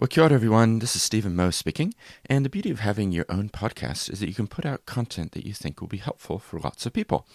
Well, kia ora, everyone. This is Stephen Moe speaking. And the beauty of having your own podcast is that you can put out content that you think will be helpful for lots of people.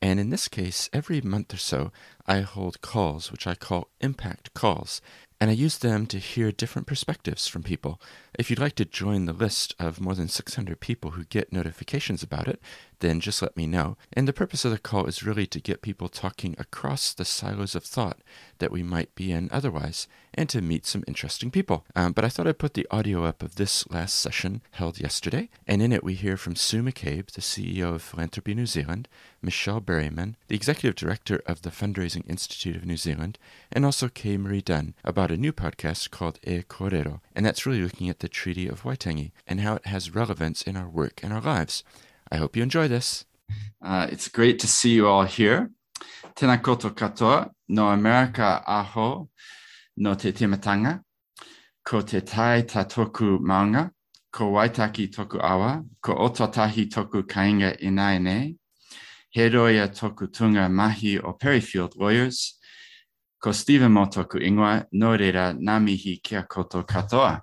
And in this case, every month or so, I hold calls, which I call impact calls and I use them to hear different perspectives from people. If you'd like to join the list of more than 600 people who get notifications about it, then just let me know. And the purpose of the call is really to get people talking across the silos of thought that we might be in otherwise, and to meet some interesting people. Um, but I thought I'd put the audio up of this last session held yesterday, and in it we hear from Sue McCabe, the CEO of Philanthropy New Zealand, Michelle Berryman, the Executive Director of the Fundraising Institute of New Zealand, and also Kay Marie Dunn about a new podcast called E Kōrero, and that's really looking at the Treaty of Waitangi and how it has relevance in our work and our lives. I hope you enjoy this. Uh, it's great to see you all here. Tēnā koto katoa, no America aho, no te timatanga, ko te tai ta toku maunga, ko waitaki toku awa, ko ototahi toku kainga inaine, he roia toku tunga mahi o Parry Field Lawyers, ko Stephen Moe toku ingoa, no reira namihi kia koto katoa.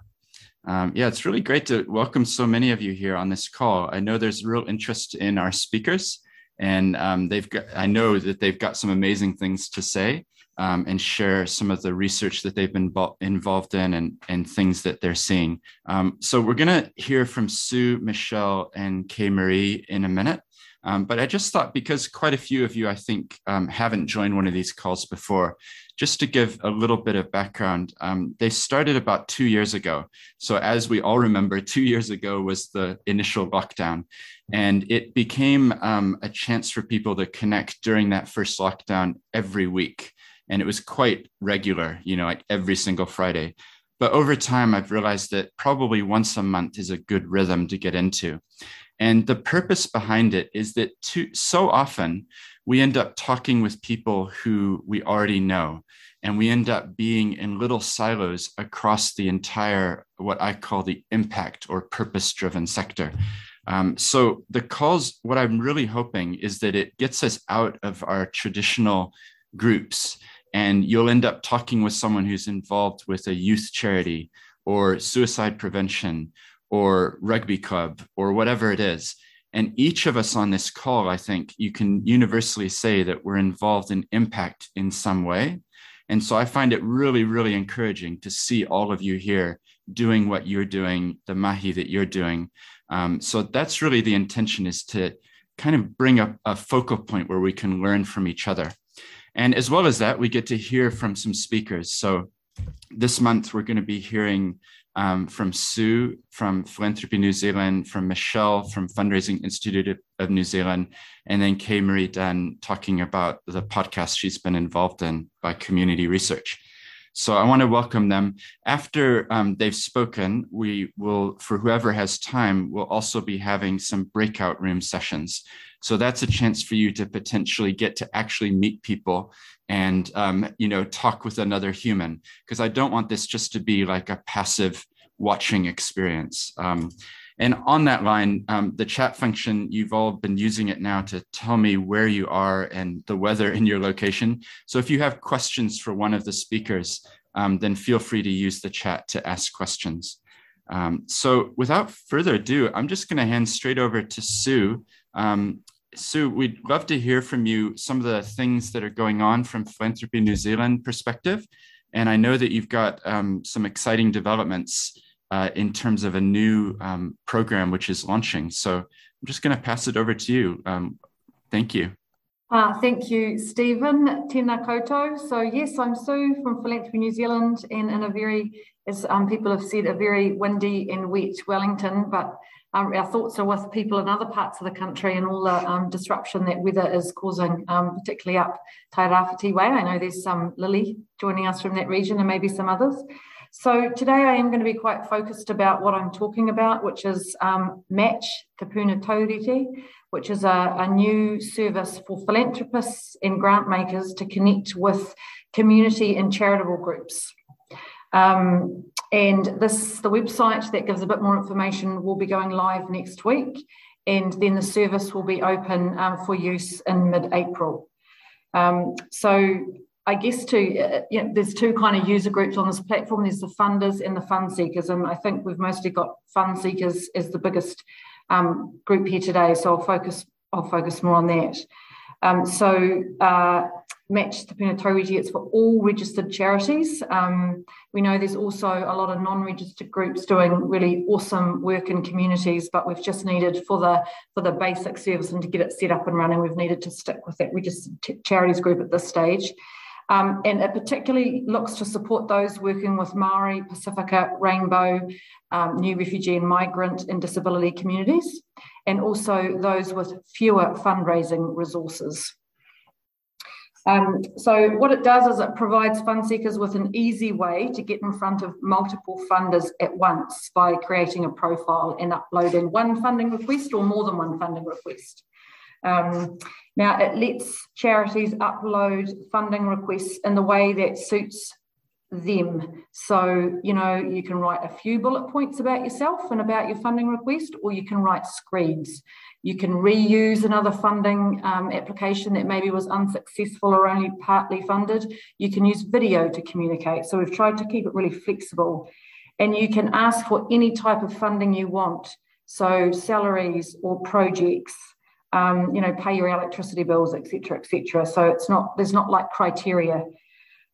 Um, yeah, it's really great to welcome so many of you here on this call. I know there's real interest in our speakers, and um, they've got, I know that they've got some amazing things to say um, and share some of the research that they've been involved in and, and things that they're seeing. Um, so we're going to hear from Sue, Michelle, and Kay Marie in a minute. Um, but I just thought because quite a few of you, I think, um, haven't joined one of these calls before, just to give a little bit of background, um, they started about two years ago. So, as we all remember, two years ago was the initial lockdown. And it became um, a chance for people to connect during that first lockdown every week. And it was quite regular, you know, like every single Friday. But over time, I've realized that probably once a month is a good rhythm to get into. And the purpose behind it is that too, so often we end up talking with people who we already know, and we end up being in little silos across the entire, what I call the impact or purpose driven sector. Um, so the calls, what I'm really hoping is that it gets us out of our traditional groups and you'll end up talking with someone who's involved with a youth charity or suicide prevention or rugby club or whatever it is. And each of us on this call, I think you can universally say that we're involved in impact in some way. And so I find it really, really encouraging to see all of you here doing what you're doing, the mahi that you're doing. Um, so that's really the intention is to kind of bring up a focal point where we can learn from each other. And as well as that, we get to hear from some speakers. So this month, we're going to be hearing um, from Sue from Philanthropy New Zealand, from Michelle from Fundraising Institute of New Zealand, and then Kay Marie Dunn talking about the podcast she's been involved in by community research. So I want to welcome them. After um, they've spoken, we will, for whoever has time, we'll also be having some breakout room sessions. So that's a chance for you to potentially get to actually meet people and um, you know talk with another human because I don't want this just to be like a passive watching experience. Um, and on that line, um, the chat function, you've all been using it now to tell me where you are and the weather in your location. So if you have questions for one of the speakers, um, then feel free to use the chat to ask questions. Um, so without further ado, I'm just going to hand straight over to Sue. Um, Sue, we'd love to hear from you some of the things that are going on from Philanthropy New Zealand perspective. And I know that you've got um, some exciting developments uh, in terms of a new um, program which is launching. So I'm just going to pass it over to you. Um, thank you. Uh, thank you, Stephen. Tēnā koutou. So yes, I'm Sue from Philanthropy New Zealand and in a very, as um, people have said, a very windy and wet Wellington, but um, our thoughts are with people in other parts of the country and all the um, disruption that weather is causing, um, particularly up Tairāwhiti way. I know there's some Lily joining us from that region and maybe some others. So today I am going to be quite focused about what I'm talking about, which is um, Match Te Puna Taurite, which is a, a new service for philanthropists and grant makers to connect with community and charitable groups. Um, and this, the website that gives a bit more information will be going live next week. And then the service will be open um, for use in mid April. Um, so I guess to uh, you know, there's two kind of user groups on this platform. There's the funders and the fund seekers, and I think we've mostly got fund seekers as the biggest um, group here today. So I'll focus I'll focus more on that. Um, so uh, match Te Puna it's for all registered charities. Um, we know there's also a lot of non-registered groups doing really awesome work in communities, but we've just needed for the for the basic service and to get it set up and running, we've needed to stick with that registered charities group at this stage. Um, and it particularly looks to support those working with Maori, Pacifica, Rainbow, um, new refugee and migrant and disability communities, and also those with fewer fundraising resources. Um, so what it does is it provides fund seekers with an easy way to get in front of multiple funders at once by creating a profile and uploading one funding request or more than one funding request. Um, now, it lets charities upload funding requests in the way that suits them. So, you know, you can write a few bullet points about yourself and about your funding request, or you can write screeds. You can reuse another funding um, application that maybe was unsuccessful or only partly funded. You can use video to communicate. So, we've tried to keep it really flexible. And you can ask for any type of funding you want. So, salaries or projects um, you know, pay your electricity bills, etc., etc. So it's not there's not like criteria.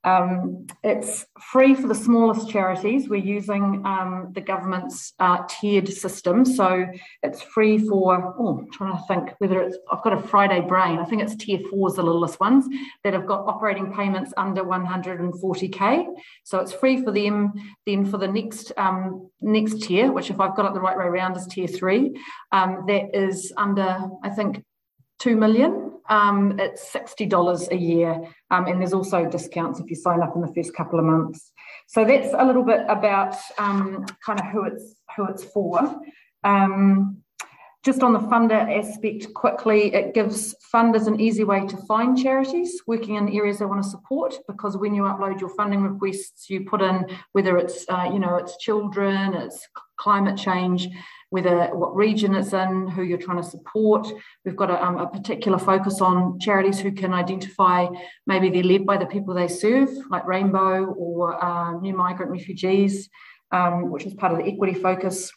Um, it's free for the smallest charities. We're using um, the government's uh, tiered system. So it's free for, oh, I'm trying to think whether it's, I've got a Friday brain. I think it's tier four is the littlest ones that have got operating payments under 140K. So it's free for them. Then for the next um, next tier, which if I've got it the right way around is tier three, um, that is under, I think, 2 million um, it's $60 a year. Um, and there's also discounts if you sign up in the first couple of months. So that's a little bit about um, kind of who it's who it's for. Um, just on the funder aspect, quickly, it gives funders an easy way to find charities working in areas they want to support. Because when you upload your funding requests, you put in whether it's uh, you know it's children, it's climate change, whether what region it's in, who you're trying to support. We've got a, um, a, particular focus on charities who can identify maybe they're led by the people they serve, like Rainbow or uh, New Migrant Refugees, um, which is part of the equity focus.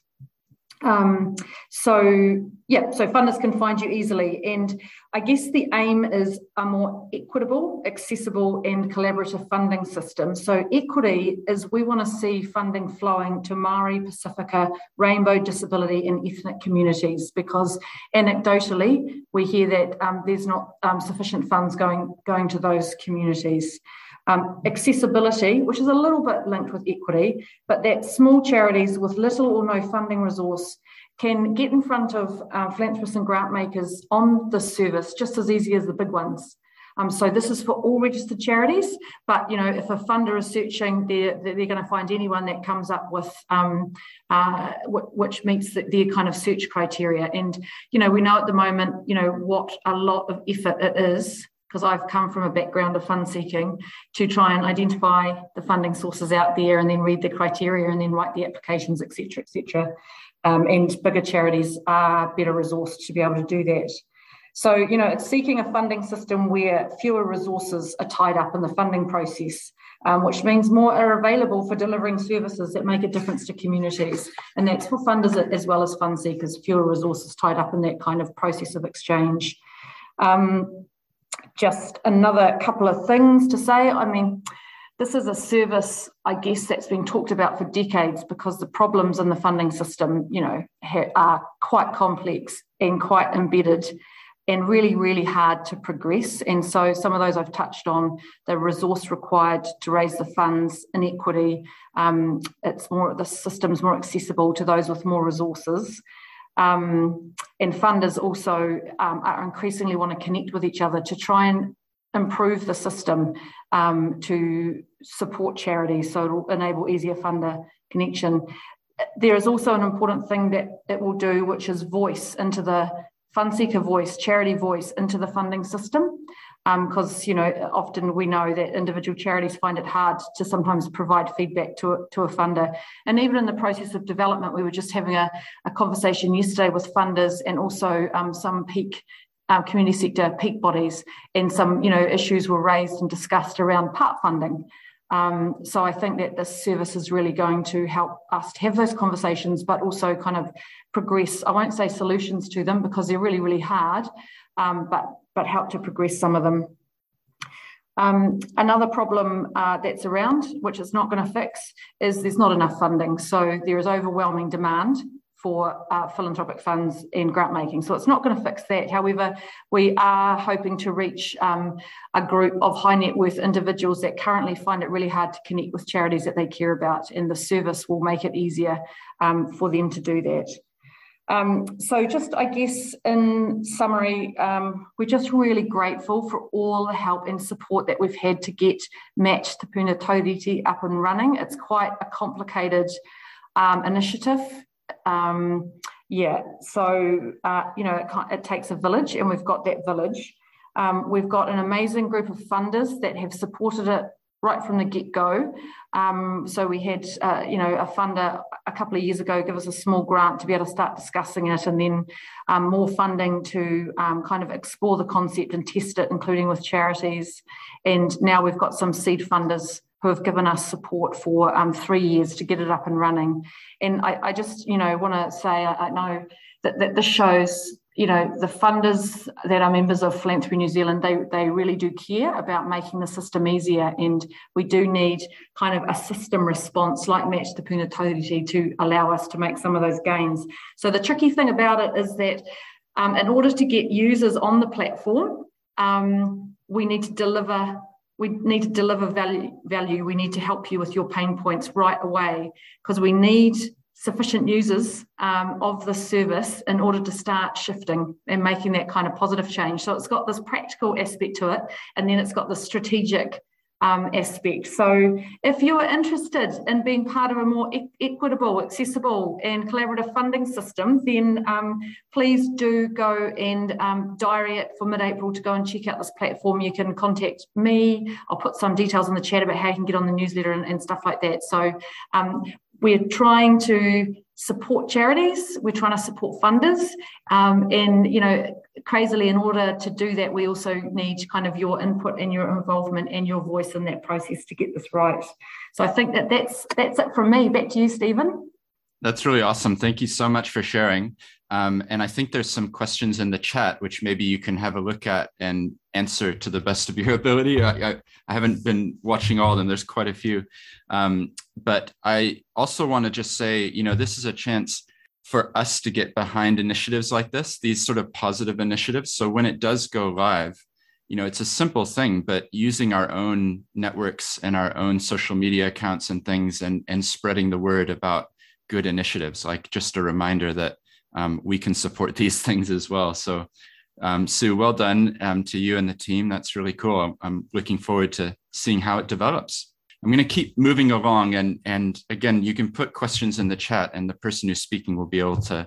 Um, so yeah, so funders can find you easily. And I guess the aim is a more equitable, accessible, and collaborative funding system. So equity is we want to see funding flowing to Maori, Pacifica, Rainbow, disability, and ethnic communities because anecdotally we hear that um, there's not um, sufficient funds going going to those communities. Um, accessibility, which is a little bit linked with equity, but that small charities with little or no funding resource can get in front of uh, philanthropists and grant makers on the service just as easy as the big ones. Um, so this is for all registered charities, but you know if a funder is searching, they're they're going to find anyone that comes up with um, uh, which meets the, their kind of search criteria. And you know we know at the moment, you know what a lot of effort it is because I've come from a background of fund seeking to try and identify the funding sources out there and then read the criteria and then write the applications, etc., etc. Um, and bigger charities are better resourced to be able to do that. So, you know, it's seeking a funding system where fewer resources are tied up in the funding process, um, which means more are available for delivering services that make a difference to communities. And that's for funders as well as fund seekers, fewer resources tied up in that kind of process of exchange. Um, just another couple of things to say. I mean, this is a service, I guess, that's been talked about for decades because the problems in the funding system, you know, are quite complex and quite embedded and really, really hard to progress. And so some of those I've touched on, the resource required to raise the funds, inequity, um, it's more, the system's more accessible to those with more resources. Um, and funders also um, are increasingly want to connect with each other to try and improve the system um, to support charities so it'll enable easier funder connection. There is also an important thing that it will do, which is voice into the fund seeker voice, charity voice into the funding system because um, you know often we know that individual charities find it hard to sometimes provide feedback to a, to a funder and even in the process of development we were just having a, a conversation yesterday with funders and also um, some peak uh, community sector peak bodies, and some you know issues were raised and discussed around part funding. Um, so I think that this service is really going to help us to have those conversations, but also kind of progress. I won't say solutions to them because they're really, really hard, um, but but help to progress some of them. Um, another problem uh, that's around, which it's not going to fix, is there's not enough funding. So there is overwhelming demand for uh, philanthropic funds in grant making. So it's not going to fix that. However, we are hoping to reach um, a group of high net worth individuals that currently find it really hard to connect with charities that they care about, and the service will make it easier um, for them to do that. Um, so, just I guess in summary, um, we're just really grateful for all the help and support that we've had to get Match Te Puna Taurite up and running. It's quite a complicated um, initiative. Um, yeah, so uh, you know, it, it, takes a village, and we've got that village. Um, we've got an amazing group of funders that have supported it right from the get go. Um, so we had, uh, you know, a funder a couple of years ago give us a small grant to be able to start discussing it, and then um, more funding to um, kind of explore the concept and test it, including with charities. And now we've got some seed funders who have given us support for um, three years to get it up and running. And I, I just, you know, want to say I, I know that, that this shows you know, the funders that are members of Philanthropy New Zealand, they, they really do care about making the system easier. And we do need kind of a system response like Match Te Puna to allow us to make some of those gains. So the tricky thing about it is that um, in order to get users on the platform, um, we need to deliver we need to deliver value value we need to help you with your pain points right away because we need sufficient users um, of the service in order to start shifting and making that kind of positive change. So it's got this practical aspect to it, and then it's got the strategic um, aspect. So if you are interested in being part of a more e- equitable, accessible, and collaborative funding system, then um, please do go and um, diary it for mid-April to go and check out this platform. You can contact me. I'll put some details in the chat about how you can get on the newsletter and, and stuff like that. So um, we're trying to support charities. We're trying to support funders. Um, and you know crazily in order to do that we also need kind of your input and your involvement and your voice in that process to get this right. So i think that that's that's it from me. Back to you stephen that's really awesome thank you so much for sharing um, and I think there's some questions in the chat, which maybe you can have a look at and answer to the best of your ability. I, I, I haven't been watching all of them, there's quite a few. Um, but I also want to just say, you know, this is a chance for us to get behind initiatives like this, these sort of positive initiatives. So when it does go live, you know, it's a simple thing, but using our own networks and our own social media accounts and things and, and spreading the word about good initiatives, like just a reminder that um, we can support these things as well. So, um, Sue, well done um, to you and the team. That's really cool. I'm, I'm, looking forward to seeing how it develops. I'm going to keep moving along, and and again, you can put questions in the chat, and the person who's speaking will be able to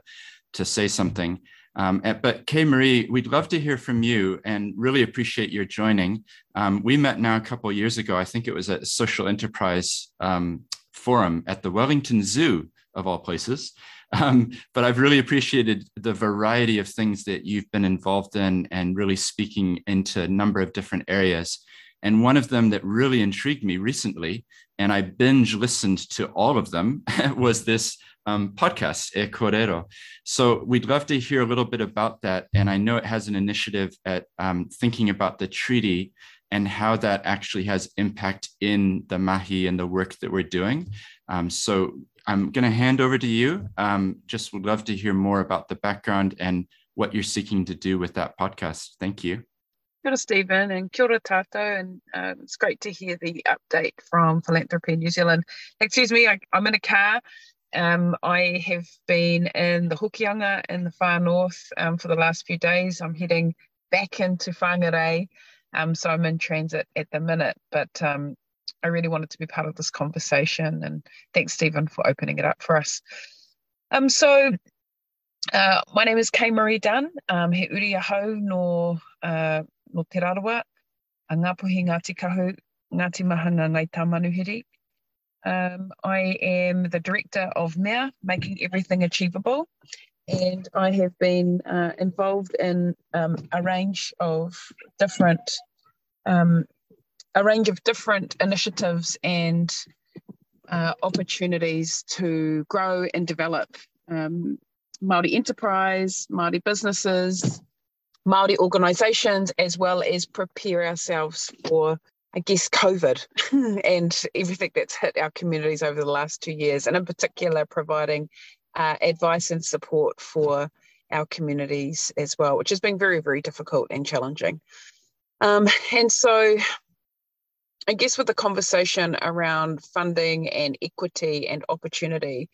to say something. Um, but Kay Marie, we'd love to hear from you and really appreciate your joining. Um, we met now a couple years ago. I think it was at Social Enterprise um, Forum at the Wellington Zoo, of all places. Um, but I've really appreciated the variety of things that you've been involved in and really speaking into a number of different areas. And one of them that really intrigued me recently, and I binge listened to all of them, was this um, podcast, E Korero. So we'd love to hear a little bit about that. And I know it has an initiative at um, thinking about the treaty and how that actually has impact in the mahi and the work that we're doing. Um, so I'm going to hand over to you. Um, just would love to hear more about the background and what you're seeking to do with that podcast. Thank you. Kia ora, Stephen, and kia ora tātou, and uh, it's great to hear the update from Philanthropy New Zealand. Excuse me, I, am in a car. Um, I have been in the Hokianga in the far north um, for the last few days. I'm heading back into Whangarei, um, so I'm in transit at the minute, but um, I really wanted to be part of this conversation. And thanks, Stephen, for opening it up for us. Um, so, uh, my name is Kay Marie Dunn. Um, he uri ahau no, uh, no Te Rarawa, a Ngāpuhi Ngāti Kahu, Ngāti Mahanga Ngai Tamanuhiri. Um, I am the director of MEA, Making Everything Achievable, and I have been uh, involved in um, a range of different um, a range of different initiatives and uh, opportunities to grow and develop um, Māori enterprise, Māori businesses, Māori organisations, as well as prepare ourselves for, I guess, COVID and everything that's hit our communities over the last two years, and in particular, providing uh, advice and support for our communities as well, which has been very, very difficult and challenging. Um, and so I guess with the conversation around funding and equity and opportunity,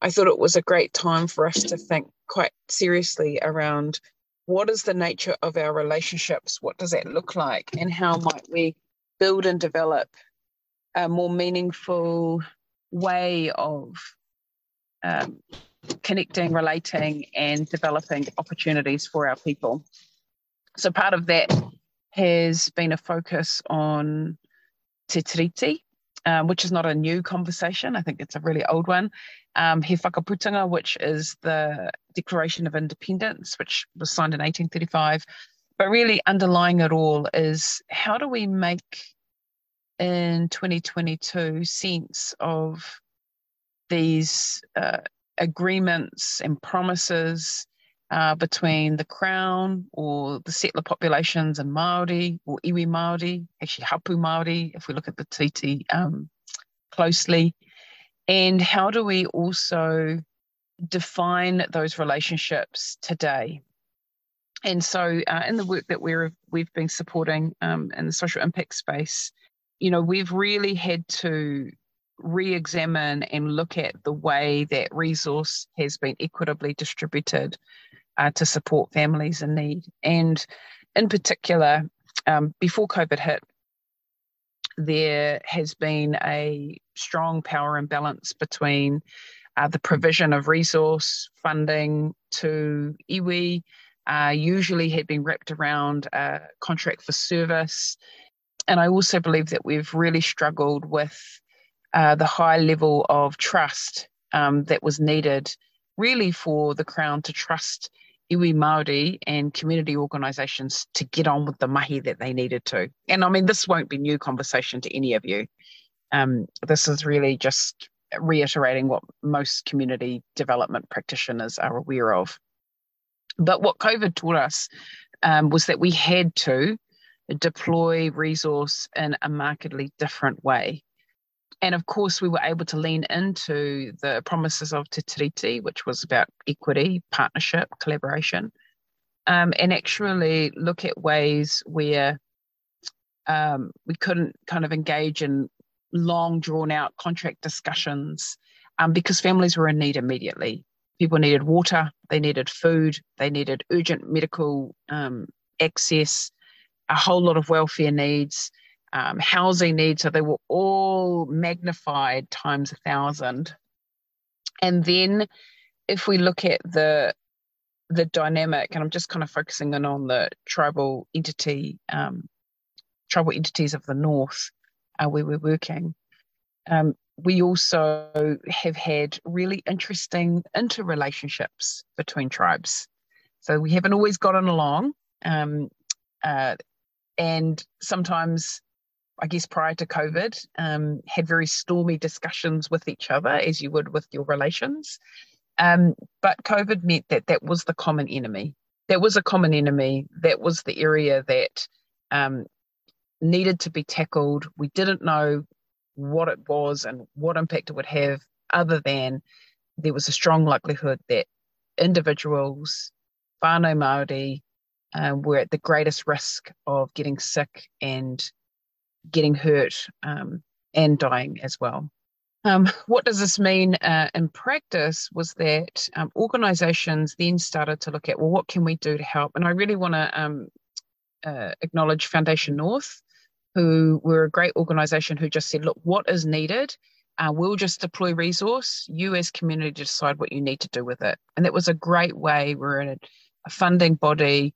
I thought it was a great time for us to think quite seriously around what is the nature of our relationships? What does that look like? And how might we build and develop a more meaningful way of um, connecting, relating, and developing opportunities for our people? So, part of that has been a focus on Te um, which is not a new conversation. I think it's a really old one. Um, He Whakaputanga, which is the Declaration of Independence, which was signed in 1835. But really underlying it all is how do we make in 2022 sense of these uh, agreements and promises uh, between the Crown or the settler populations and Maori or iwi Maori, actually Hapu Maori, if we look at Te Tiriti um, closely, and how do we also define those relationships today? And so, uh, in the work that we're we've been supporting um, in the social impact space, you know, we've really had to re-examine and look at the way that resource has been equitably distributed uh, to support families in need. And in particular, um, before COVID hit, there has been a strong power imbalance between uh, the provision of resource funding to iwi, uh, usually had been wrapped around a contract for service. And I also believe that we've really struggled with uh, the high level of trust um, that was needed really for the Crown to trust iwi Māori and community organisations to get on with the mahi that they needed to. And I mean, this won't be new conversation to any of you. Um, this is really just reiterating what most community development practitioners are aware of. But what COVID taught us um, was that we had to deploy resource in a markedly different way and of course, we were able to lean into the promises of Te Tiriti, which was about equity, partnership, collaboration, um, and actually look at ways where um, we couldn't kind of engage in long drawn out contract discussions um, because families were in need immediately. People needed water, they needed food, they needed urgent medical um, access, a whole lot of welfare needs um, housing needs. So they were all magnified times a thousand. And then if we look at the the dynamic, and I'm just kind of focusing in on the tribal entity, um, tribal entities of the north, uh, where we're working. Um, we also have had really interesting interrelationships between tribes. So we haven't always gotten along. Um, uh, and sometimes I guess prior to COVID, um, had very stormy discussions with each other, as you would with your relations. Um, but COVID meant that that was the common enemy. That was a common enemy. That was the area that um, needed to be tackled. We didn't know what it was and what impact it would have, other than there was a strong likelihood that individuals, whānau Māori, um, were at the greatest risk of getting sick and getting hurt um, and dying as well. Um, what does this mean uh, in practice was that um, organizations then started to look at, well, what can we do to help? And I really want to um, uh, acknowledge Foundation North, who were a great organization who just said, look, what is needed? Uh, we'll just deploy resource. You as community decide what you need to do with it. And that was a great way. We're in a, a funding body.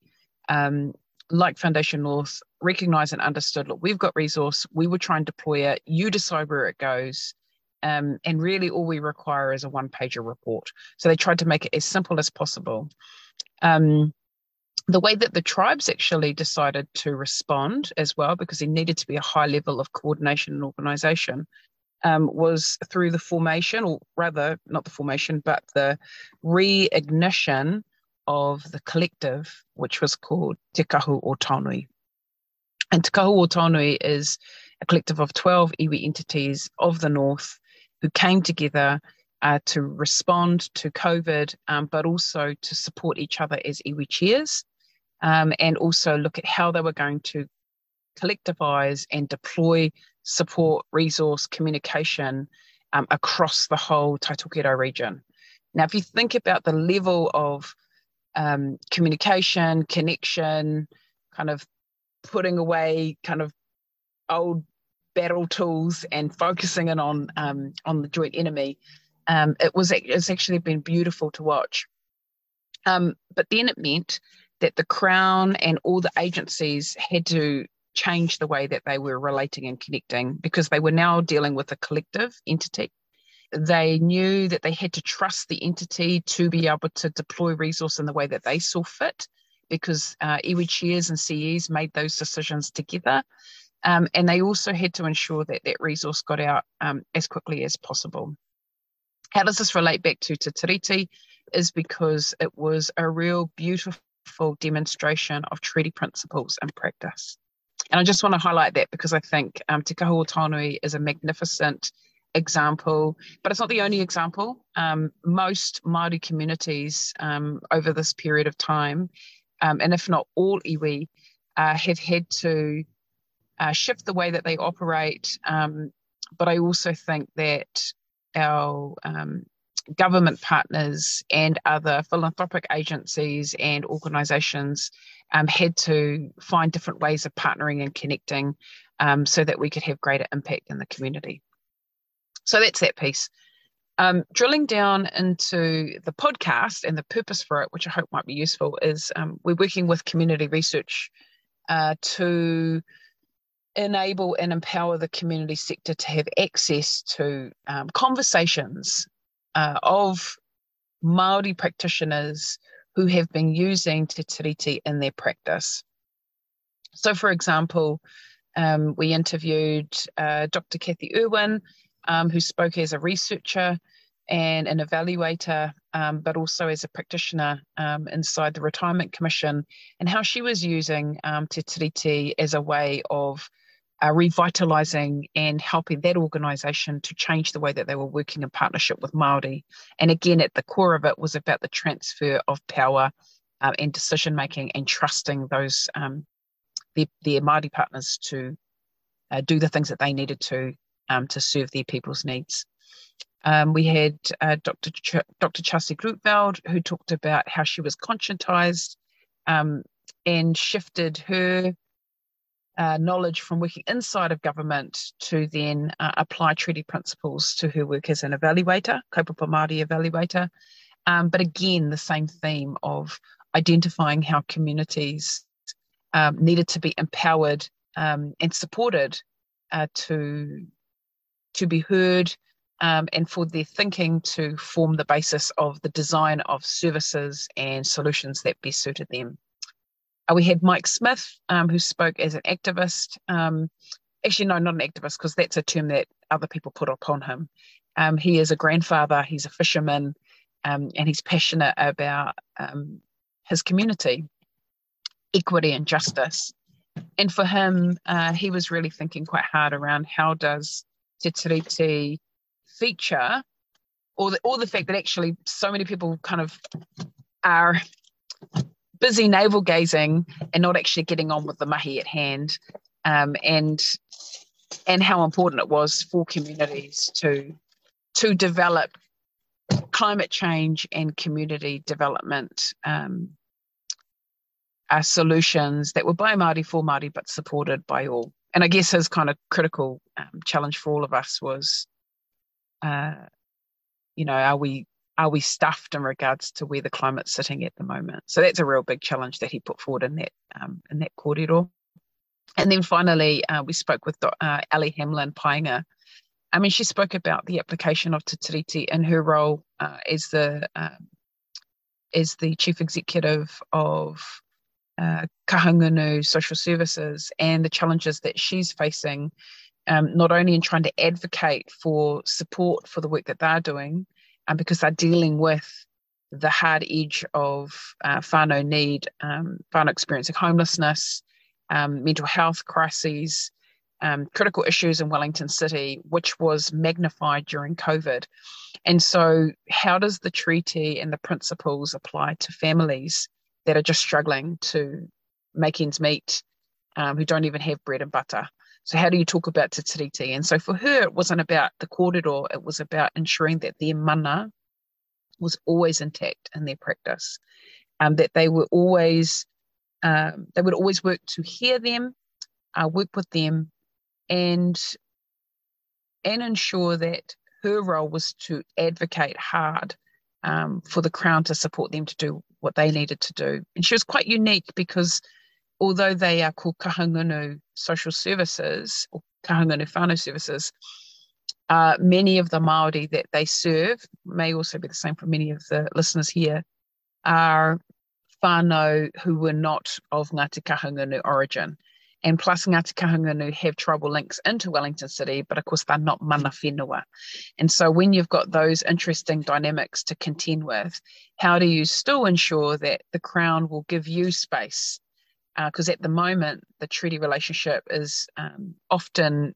Um, like Foundation North, recognized and understood look, we've got resource, we will try and deploy it, you decide where it goes. Um, and really, all we require is a one pager report. So they tried to make it as simple as possible. Um, the way that the tribes actually decided to respond as well, because there needed to be a high level of coordination and organization, um, was through the formation, or rather, not the formation, but the reignition of the collective, which was called Te Kahu o Taonui. And Te Kahu o Taonui is a collective of 12 iwi entities of the North who came together uh, to respond to COVID, um, but also to support each other as iwi chairs, um, and also look at how they were going to collectivize and deploy support, resource, communication um, across the whole Tai region. Now, if you think about the level of um, communication, connection, kind of putting away kind of old battle tools and focusing in on um, on the joint enemy, um, it was it's actually been beautiful to watch. Um, but then it meant that the crown and all the agencies had to change the way that they were relating and connecting because they were now dealing with a collective entity. They knew that they had to trust the entity to be able to deploy resource in the way that they saw fit because uh, iwi chairs and CEs made those decisions together. Um, and they also had to ensure that that resource got out um, as quickly as possible. How does this relate back to Te Tiriti? Is because it was a real beautiful demonstration of treaty principles and practice. And I just want to highlight that because I think um, Te is a magnificent example, but it's not the only example. Um, most Māori communities um, over this period of time, um, and if not all iwi, uh, have had to uh, shift the way that they operate. Um, but I also think that our um, government partners and other philanthropic agencies and organisations um, had to find different ways of partnering and connecting so that we could have greater impact in the community. So that's that piece. Um, drilling down into the podcast and the purpose for it, which I hope might be useful, is um, we're working with community research uh, to enable and empower the community sector to have access to um, conversations uh, of Maori practitioners who have been using Te Tiriti in their practice. So, for example, um, we interviewed uh, Dr. Kathie Irwin, um, who spoke as a researcher and an evaluator, um, but also as a practitioner um, inside the Retirement Commission, and how she was using um, Te Tiriti as a way of uh, revitalising and helping that organisation to change the way that they were working in partnership with Māori. And again, at the core of it was about the transfer of power uh, and decision making and trusting those um, their, their Māori partners to uh, do the things that they needed to um, to serve their people's needs. Um, we had uh, Dr. Ch- Dr. Chelsea Grootveld, who talked about how she was conscientized um, and shifted her uh, knowledge from working inside of government to then uh, apply treaty principles to her work as an evaluator, kaupapa Māori evaluator. Um, but again, the same theme of identifying how communities um, needed to be empowered um, and supported uh, to to be heard um, and for their thinking to form the basis of the design of services and solutions that best suited them. Uh, we had Mike Smith, um, who spoke as an activist. Um, actually, no, not an activist, because that's a term that other people put upon him. Um, he is a grandfather, he's a fisherman, um, and he's passionate about um, his community, equity, and justice. And for him, uh, he was really thinking quite hard around how does Te Tiriti feature, or the, or the fact that actually so many people kind of are busy navel gazing and not actually getting on with the mahi at hand, um, and and how important it was for communities to to develop climate change and community development um, uh, solutions that were by Māori for Māori but supported by all. And I guess his kind of critical um, challenge for all of us was, uh, you know, are we are we stuffed in regards to where the climate's sitting at the moment? So that's a real big challenge that he put forward in that um, in that corridor. And then finally, uh, we spoke with uh, Ali Hamlin Paenga, I mean, she spoke about the application of Te Tiriti in her role uh, as the um, as the chief executive of uh, Kahungunu Social Services and the challenges that she's facing, um, not only in trying to advocate for support for the work that they're doing, um, because they're dealing with the hard edge of uh, whānau need, um, whānau experiencing homelessness, um, mental health crises, um, critical issues in Wellington City, which was magnified during COVID. And so, how does the treaty and the principles apply to families that are just struggling to make ends meet, um, who don't even have bread and butter? So, how do you talk about Te Tiriti? And so, for her, it wasn't about the corridor; it was about ensuring that their mana was always intact in their practice, um, that they were always, um, they would always work to hear them, uh, work with them, and and ensure that her role was to advocate hard um, for the Crown to support them to do what they needed to do. And she was quite unique because although they are called Kahungunu Social Services or Kahungunu Whānau Services, uh, many of the Māori that they serve, may also be the same for many of the listeners here, are whānau who were not of Ngāti Kahungunu origin. And plus Ngāti Kahungunu have tribal links into Wellington City, but of course they're not mana whenua. And so when you've got those interesting dynamics to contend with, how do you still ensure that the Crown will give you space? Because uh, at the moment, the treaty relationship is um, often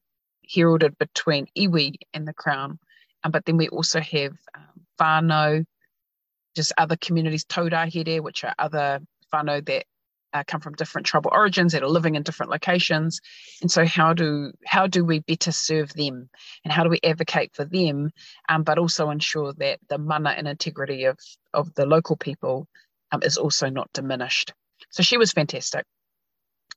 heralded between iwi and the Crown. Um, but then we also have um, whānau, just other communities, taurahere, which are other whānau that uh, come from different tribal origins that are living in different locations. And so how do how do we better serve them? And how do we advocate for them? Um, but also ensure that the mana and integrity of of the local people um, is also not diminished. So she was fantastic.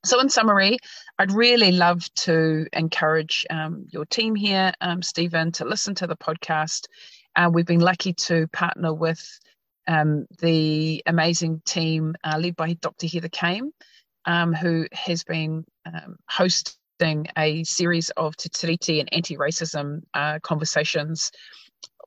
So in summary i'd really love to encourage um, your team here um, stephen to listen to the podcast. Uh, we've been lucky to partner with um, the amazing team uh, led by Dr. Heather Came, um, who has been um, hosting a series of Te Tiriti and anti-racism uh, conversations,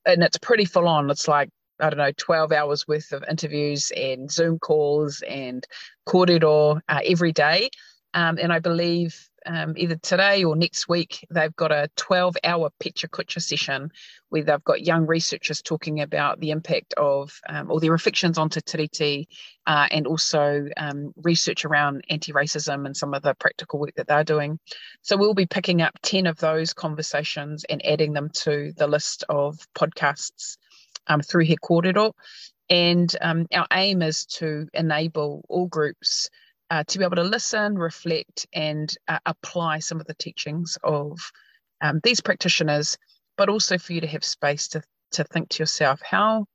and it's pretty full on. It's like I don't know, 12 hours worth of interviews and Zoom calls and kōrero uh, every day. Um, and I believe um, either today or next week, they've got a 12 hour Pecha Kucha session where they've got young researchers talking about the impact of um, or their reflections onto Tiriti uh, and also um, research around anti racism and some of the practical work that they're doing. So we'll be picking up 10 of those conversations and adding them to the list of podcasts um, through He Kōrero. And um, our aim is to enable all groups uh, to be able to listen, reflect, and uh, apply some of the teachings of um, these practitioners, but also for you to have space to, to think to yourself, how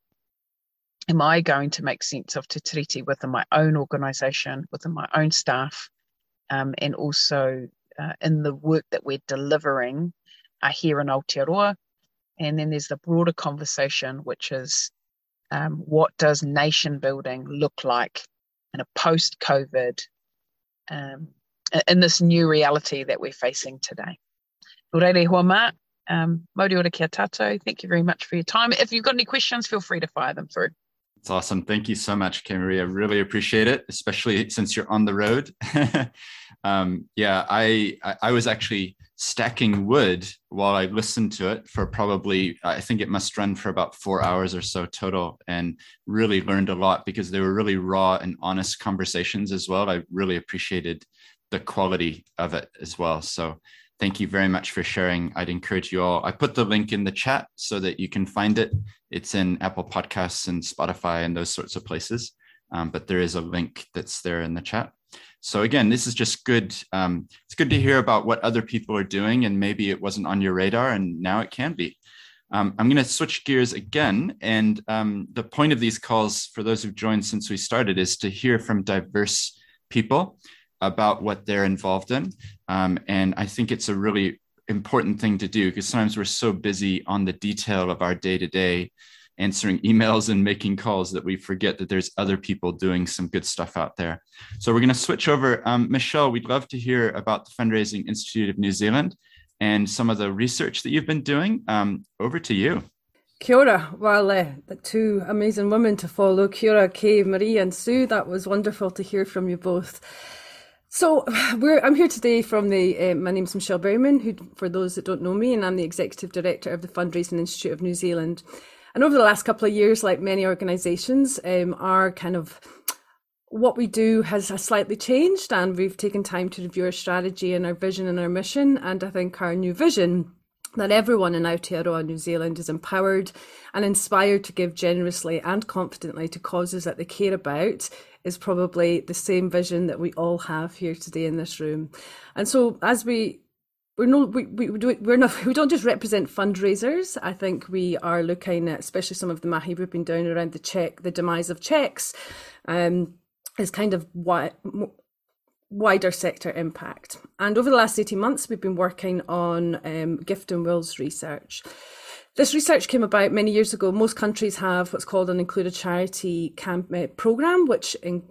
am I going to make sense of Te Tiriti within my own organisation, within my own staff, um, and also uh, in the work that we're delivering uh, here in Aotearoa. And then there's the broader conversation, which is um, what does nation building look like in a post COVID, um, in this new reality that we're facing today. Hoa um. Thank you very much for your time. If you've got any questions, feel free to fire them through. It's awesome. Thank you so much, Maria. Really appreciate it, especially since you're on the road. um, yeah, I, I was actually stacking wood while I listened to it for probably, I think it must run for about four hours or so total, and really learned a lot because they were really raw and honest conversations as well. I really appreciated the quality of it as well. So thank you very much for sharing. I'd encourage you all. I put the link in the chat so that you can find it. It's in Apple Podcasts and Spotify and those sorts of places. Um, but there is a link that's there in the chat. So again, this is just good. Um, it's good to hear about what other people are doing, and maybe it wasn't on your radar, and now it can be. Um, I'm going to switch gears again, and um, the point of these calls, for those who've joined since we started, is to hear from diverse people about what they're involved in. Um, and I think it's a really important thing to do because sometimes we're so busy on the detail of our day to day answering emails and making calls that we forget that there's other people doing some good stuff out there. So we're going to switch over. Um, Michelle, we'd love to hear about the Fundraising Institute of New Zealand and some of the research that you've been doing. Um, over to you. Kia ora. Uh, the two amazing women to follow, Kia ora, Kay, Marie and Sue. That was wonderful to hear from you both. So I'm here today from the, uh, my name's Michelle Berryman, who, for those that don't know me, and I'm the Executive Director of the Fundraising Institute of New Zealand. And over the last couple of years, like many organisations, um, our kind of what we do has, has slightly changed, and we've taken time to review our strategy and our vision and our mission. And I think our new vision that everyone in Aotearoa New Zealand is empowered and inspired to give generously and confidently to causes that they care about is probably the same vision that we all have here today in this room. And so as we we're no we, we we're not we don't just represent fundraisers. I think we are looking at especially some of the mahi we've been doing around the check, the demise of checks, um, is kind of what wider sector impact. And over the last 18 months, we've been working on um, gift and wills research. This research came about many years ago. Most countries have what's called an included charity uh, program, which in,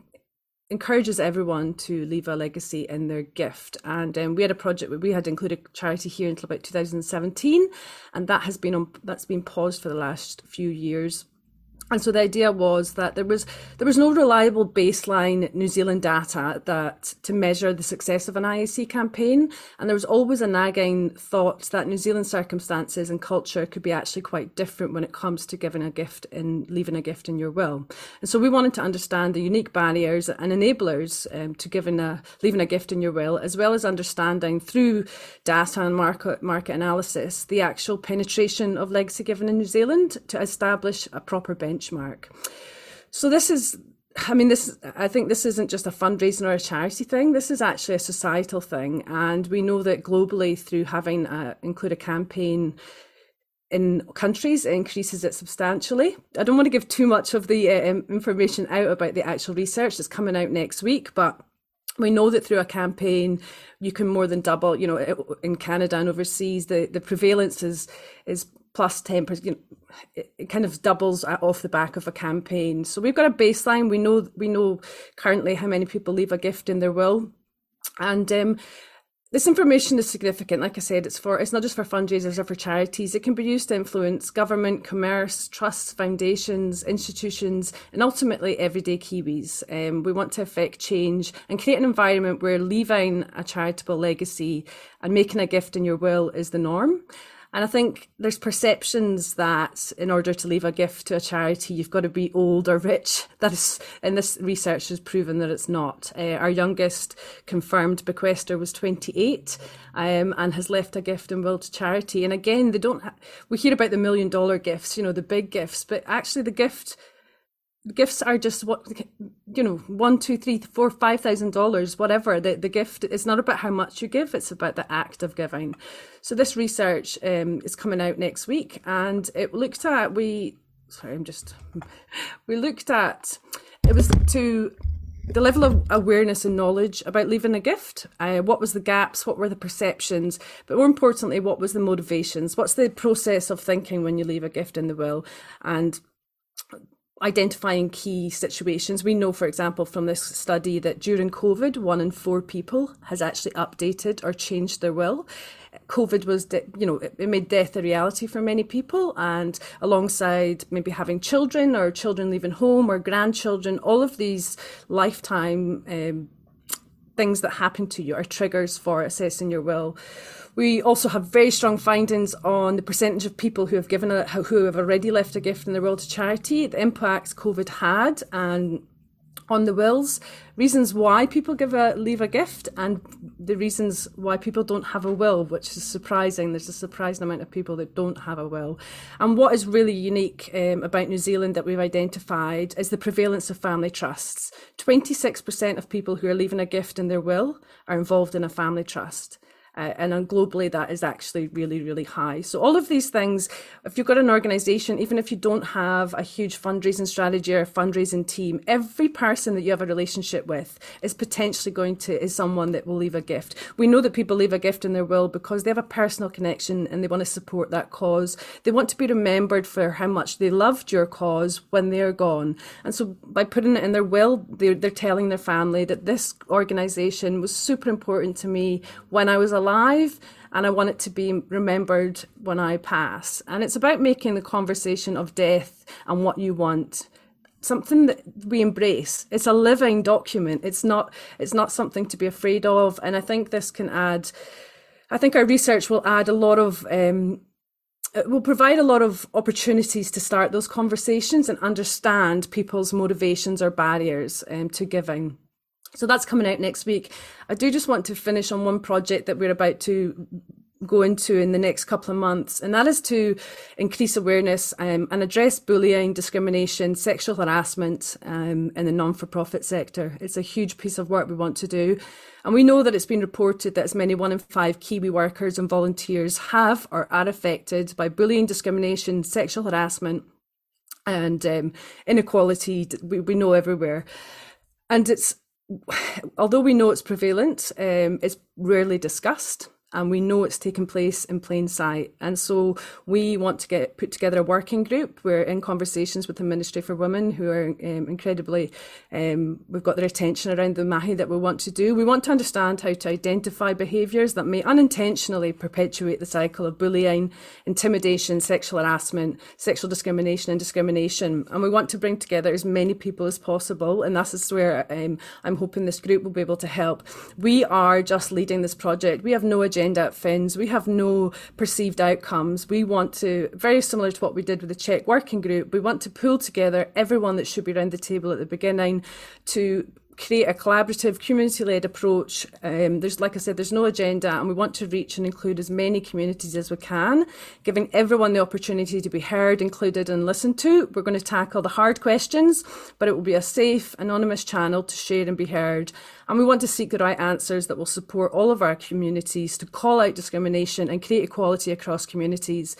encourages everyone to leave a legacy in their gift. And um, we had a project where we had included charity here until about 2017, and that has been on, that's been paused for the last few years and so the idea was that there was there was no reliable baseline New Zealand data that to measure the success of an IAC campaign, and there was always a nagging thought that New Zealand circumstances and culture could be actually quite different when it comes to giving a gift and leaving a gift in your will. And so we wanted to understand the unique barriers and enablers um, to giving a leaving a gift in your will, as well as understanding through data and market market analysis the actual penetration of legacy giving in New Zealand to establish a proper benchmark benchmark. So this is I mean, this. I think this isn't just a fundraising or a charity thing. This is actually a societal thing, and we know that globally, through having a, include a campaign in countries, it increases it substantially. I don't want to give too much of the uh, information out about the actual research that's coming out next week, but we know that through a campaign you can more than double. You know, in Canada and overseas, the the prevalence is is plus 10%, you know, it kind of doubles off the back of a campaign. So we've got a baseline. We know, we know currently how many people leave a gift in their will. And um, this information is significant. Like I said, it's for it's not just for fundraisers or for charities. It can be used to influence government, commerce, trusts, foundations, institutions, and ultimately everyday Kiwis. Um, we want to affect change and create an environment where leaving a charitable legacy and making a gift in your will is the norm. And I think there's perceptions that in order to leave a gift to a charity, you've got to be old or rich. That is, and this research has proven that it's not. Uh, our youngest confirmed bequester was 28 um, and has left a gift in will to charity. And again, they don't. Ha- we hear about the million dollar gifts, you know, the big gifts, but actually the gift gifts are just what you know one two three four five thousand dollars whatever. The, the gift it's not about how much you give it's about the act of giving. So this research um, is coming out next week and it looked at we sorry i'm just we looked at it was to the level of awareness and knowledge about leaving a gift. Uh, what was the gaps? What were the perceptions? But more importantly what was the motivations? What's the process of thinking when you leave a gift in the will? And identifying key situations. We know, for example, from this study that during COVID, one in four people has actually updated or changed their will. COVID was, you know, it made death a reality for many people. And alongside maybe having children or children leaving home or grandchildren, all of these lifetime um, things that happen to you are triggers for assessing your will. We also have very strong findings on the percentage of people who have given a, who have already left a gift in their will to charity, the impacts COVID had, and on the wills, reasons why people give a leave a gift, and the reasons why people don't have a will, which is surprising. There's a surprising amount of people that don't have a will. And what is really unique um, about New Zealand that we've identified is the prevalence of family trusts. 26% of people who are leaving a gift in their will are involved in a family trust. Uh, and globally, that is actually really, really high. So, all of these things, if you've got an organization, even if you don't have a huge fundraising strategy or fundraising team, every person that you have a relationship with is potentially going to, is someone that will leave a gift. We know that people leave a gift in their will because they have a personal connection and they want to support that cause. They want to be remembered for how much they loved your cause when they're gone. And so, by putting it in their will, they're, they're telling their family that this organization was super important to me when I was alive and I want it to be remembered when I pass. And it's about making the conversation of death and what you want something that we embrace. It's a living document. It's not it's not something to be afraid of. And i think this can add i think our research will add a lot of um, it will provide a lot of opportunities to start those conversations and understand people's motivations or barriers um, to giving so that's coming out next week. I do just want to finish on one project that we're about to go into in the next couple of months, and that is to increase awareness um, and address bullying, discrimination, sexual harassment um, in the non for profit sector. It's a huge piece of work we want to do. And we know that it's been reported that as many one in five Kiwi workers and volunteers have or are affected by bullying, discrimination, sexual harassment, and um, inequality. We, we know everywhere. And it's although we know it's prevalent, um, it's rarely discussed and we know it's taking place in plain sight. And so we want to get put together a working group. We're in conversations with the Ministry for Women, who are um, incredibly, um, we've got their attention around the mahi that we want to do. We want to understand how to identify behaviours that may unintentionally perpetuate the cycle of bullying, intimidation, sexual harassment, sexual discrimination, and discrimination. And we want to bring together as many people as possible. And this is where um, I'm hoping this group will be able to help. We are just leading this project. We have no agenda agenda at FINZ. We have no perceived outcomes. We want to, very similar to what we did with the CHEK working group, we want to pull together everyone that should be around the table at the beginning to create a collaborative, community-led approach. Um, there's, like I said, there's no agenda, and we want to reach and include as many communities as we can, giving everyone the opportunity to be heard, included, and listened to. We're going to tackle the hard questions, but it will be a safe, anonymous channel to share and be heard. And we want to seek the right answers that will support all of our communities to call out discrimination and create equality across communities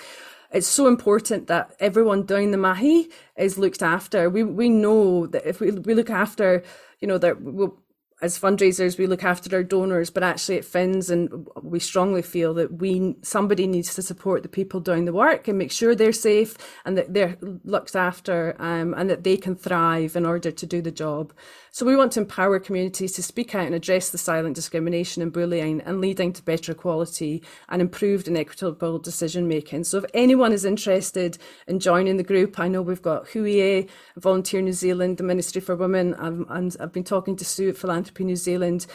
it's so important that everyone down the mahi is looked after. We we know that if we we look after you know, that we'll, as fundraisers we look after our donors but actually at FINZ and we strongly feel that we somebody needs to support the people doing the work and make sure they're safe and that they're looked after um, and that they can thrive in order to do the job so we want to empower communities to speak out and address the silent discrimination and bullying and leading to better equality and improved and equitable decision making. So if anyone is interested in joining the group, I know we've got HUIE, Volunteer New Zealand, the Ministry for Women, um, and I've been talking to Sue at Philanthropy New Zealand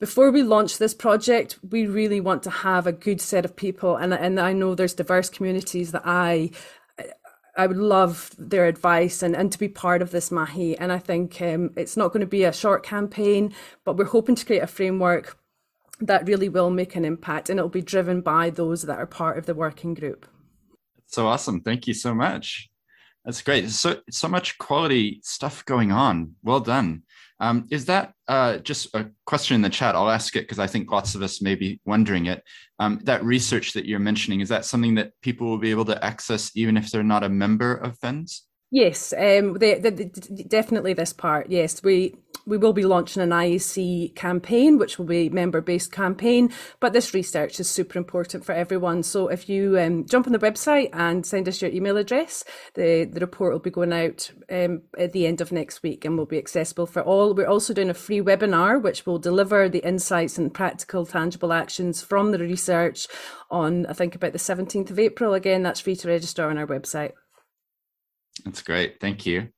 before we launch this project, we really want to have a good set of people. And, and I know there's diverse communities that I I would love their advice and, and to be part of this Mahi. And I think um, it's not going to be a short campaign, but we're hoping to create a framework that really will make an impact and it'll be driven by those that are part of the working group. So awesome. Thank you so much. That's great. So so much quality stuff going on. Well done. Um, is that uh, just a question in the chat? I'll ask it because I think lots of us may be wondering it. Um, that research that you're mentioning, is that something that people will be able to access even if they're not a member of FINZ? Yes, um, they, they, they, definitely this part. Yes, we we will be launching an IAC campaign, which will be member based campaign. But this research is super important for everyone. So if you um, jump on the website and send us your email address, the, the report will be going out um, at the end of next week and will be accessible for all. We're also doing a free webinar, which will deliver the insights and practical, tangible actions from the research on, I think, about the 17th of April. Again, that's free to register on our website. That's great. Thank you.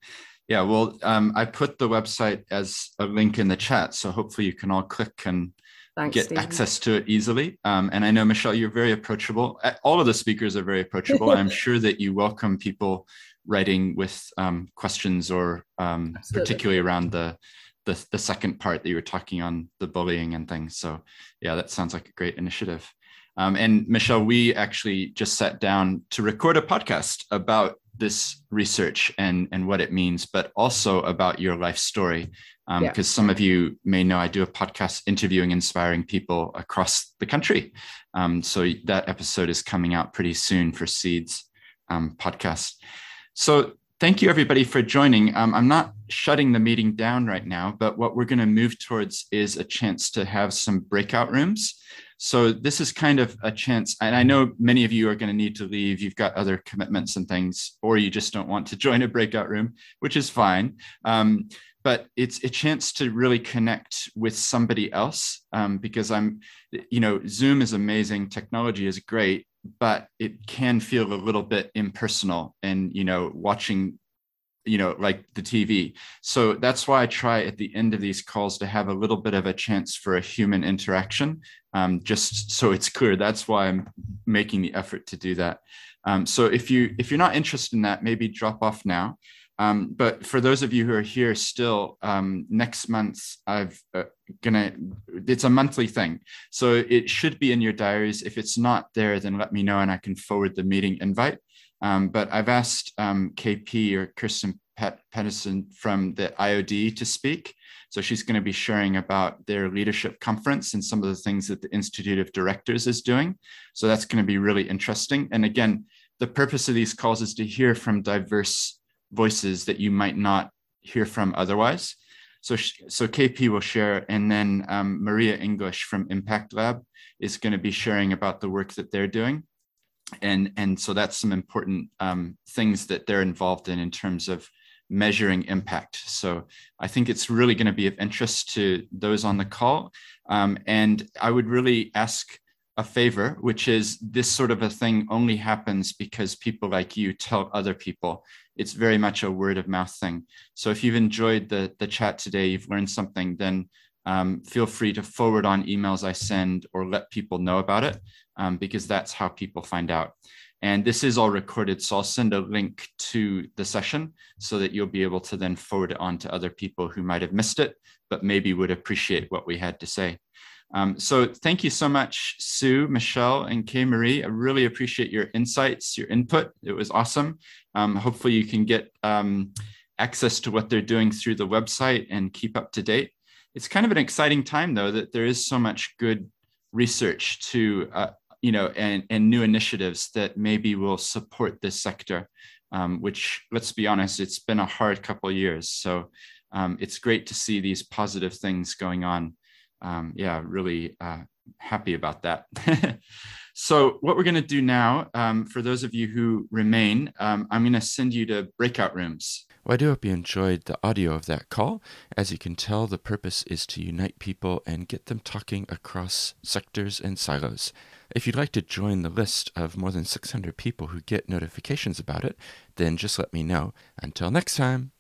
Yeah, well, um, I put the website as a link in the chat, so hopefully you can all click and Thanks, get Steven. access to it easily. Um, and I know Michelle, you're very approachable. All of the speakers are very approachable. I'm sure that you welcome people writing with um, questions or um, particularly around the, the the second part that you were talking on the bullying and things. So yeah, that sounds like a great initiative. Um, and Michelle, we actually just sat down to record a podcast about this research and and what it means, but also about your life story. Because um, yeah. some of you may know I do a podcast interviewing inspiring people across the country. Um, so that episode is coming out pretty soon for Seeds um, podcast. So thank you everybody for joining. Um, I'm not shutting the meeting down right now, but what we're going to move towards is a chance to have some breakout rooms. So this is kind of a chance, and I know many of you are going to need to leave. You've got other commitments and things, or you just don't want to join a breakout room, which is fine. Um, but it's a chance to really connect with somebody else um, because I'm, you know, Zoom is amazing, technology is great, but it can feel a little bit impersonal and, you know, watching you know like the tv so that's why i try at the end of these calls to have a little bit of a chance for a human interaction um, just so it's clear that's why i'm making the effort to do that um, so if you if you're not interested in that maybe drop off now um, but for those of you who are here still, um, next month I've uh, gonna. It's a monthly thing, so it should be in your diaries. If it's not there, then let me know and I can forward the meeting invite. Um, but I've asked um, KP or Kirsten Pet- Pedersen from the IOD to speak. So she's going to be sharing about their leadership conference and some of the things that the Institute of Directors is doing. So that's going to be really interesting. And again, the purpose of these calls is to hear from diverse voices that you might not hear from otherwise. So, so KP will share, and then um, Maria English from Impact Lab is going to be sharing about the work that they're doing, and and so that's some important um, things that they're involved in in terms of measuring impact. So I think it's really going to be of interest to those on the call, um, and I would really ask a favor, which is this sort of a thing only happens because people like you tell other people it's very much a word of mouth thing. So if you've enjoyed the, the chat today, you've learned something, then um, feel free to forward on emails I send or let people know about it um, because that's how people find out. And this is all recorded, so I'll send a link to the session so that you'll be able to then forward it on to other people who might have missed it, but maybe would appreciate what we had to say. Um, so thank you so much, Sue, Michelle, and Kay Marie. I really appreciate your insights, your input. It was awesome. Um, hopefully you can get um, access to what they're doing through the website and keep up to date. It's kind of an exciting time though, that there is so much good research to, uh, you know, and, and new initiatives that maybe will support this sector, um, which let's be honest, it's been a hard couple years. So um, it's great to see these positive things going on um, yeah, really uh, happy about that. so what we're going to do now, um, for those of you who remain, um, I'm going to send you to breakout rooms. Well, I do hope you enjoyed the audio of that call. As you can tell, the purpose is to unite people and get them talking across sectors and silos. If you'd like to join the list of more than 600 people who get notifications about it, then just let me know. Until next time.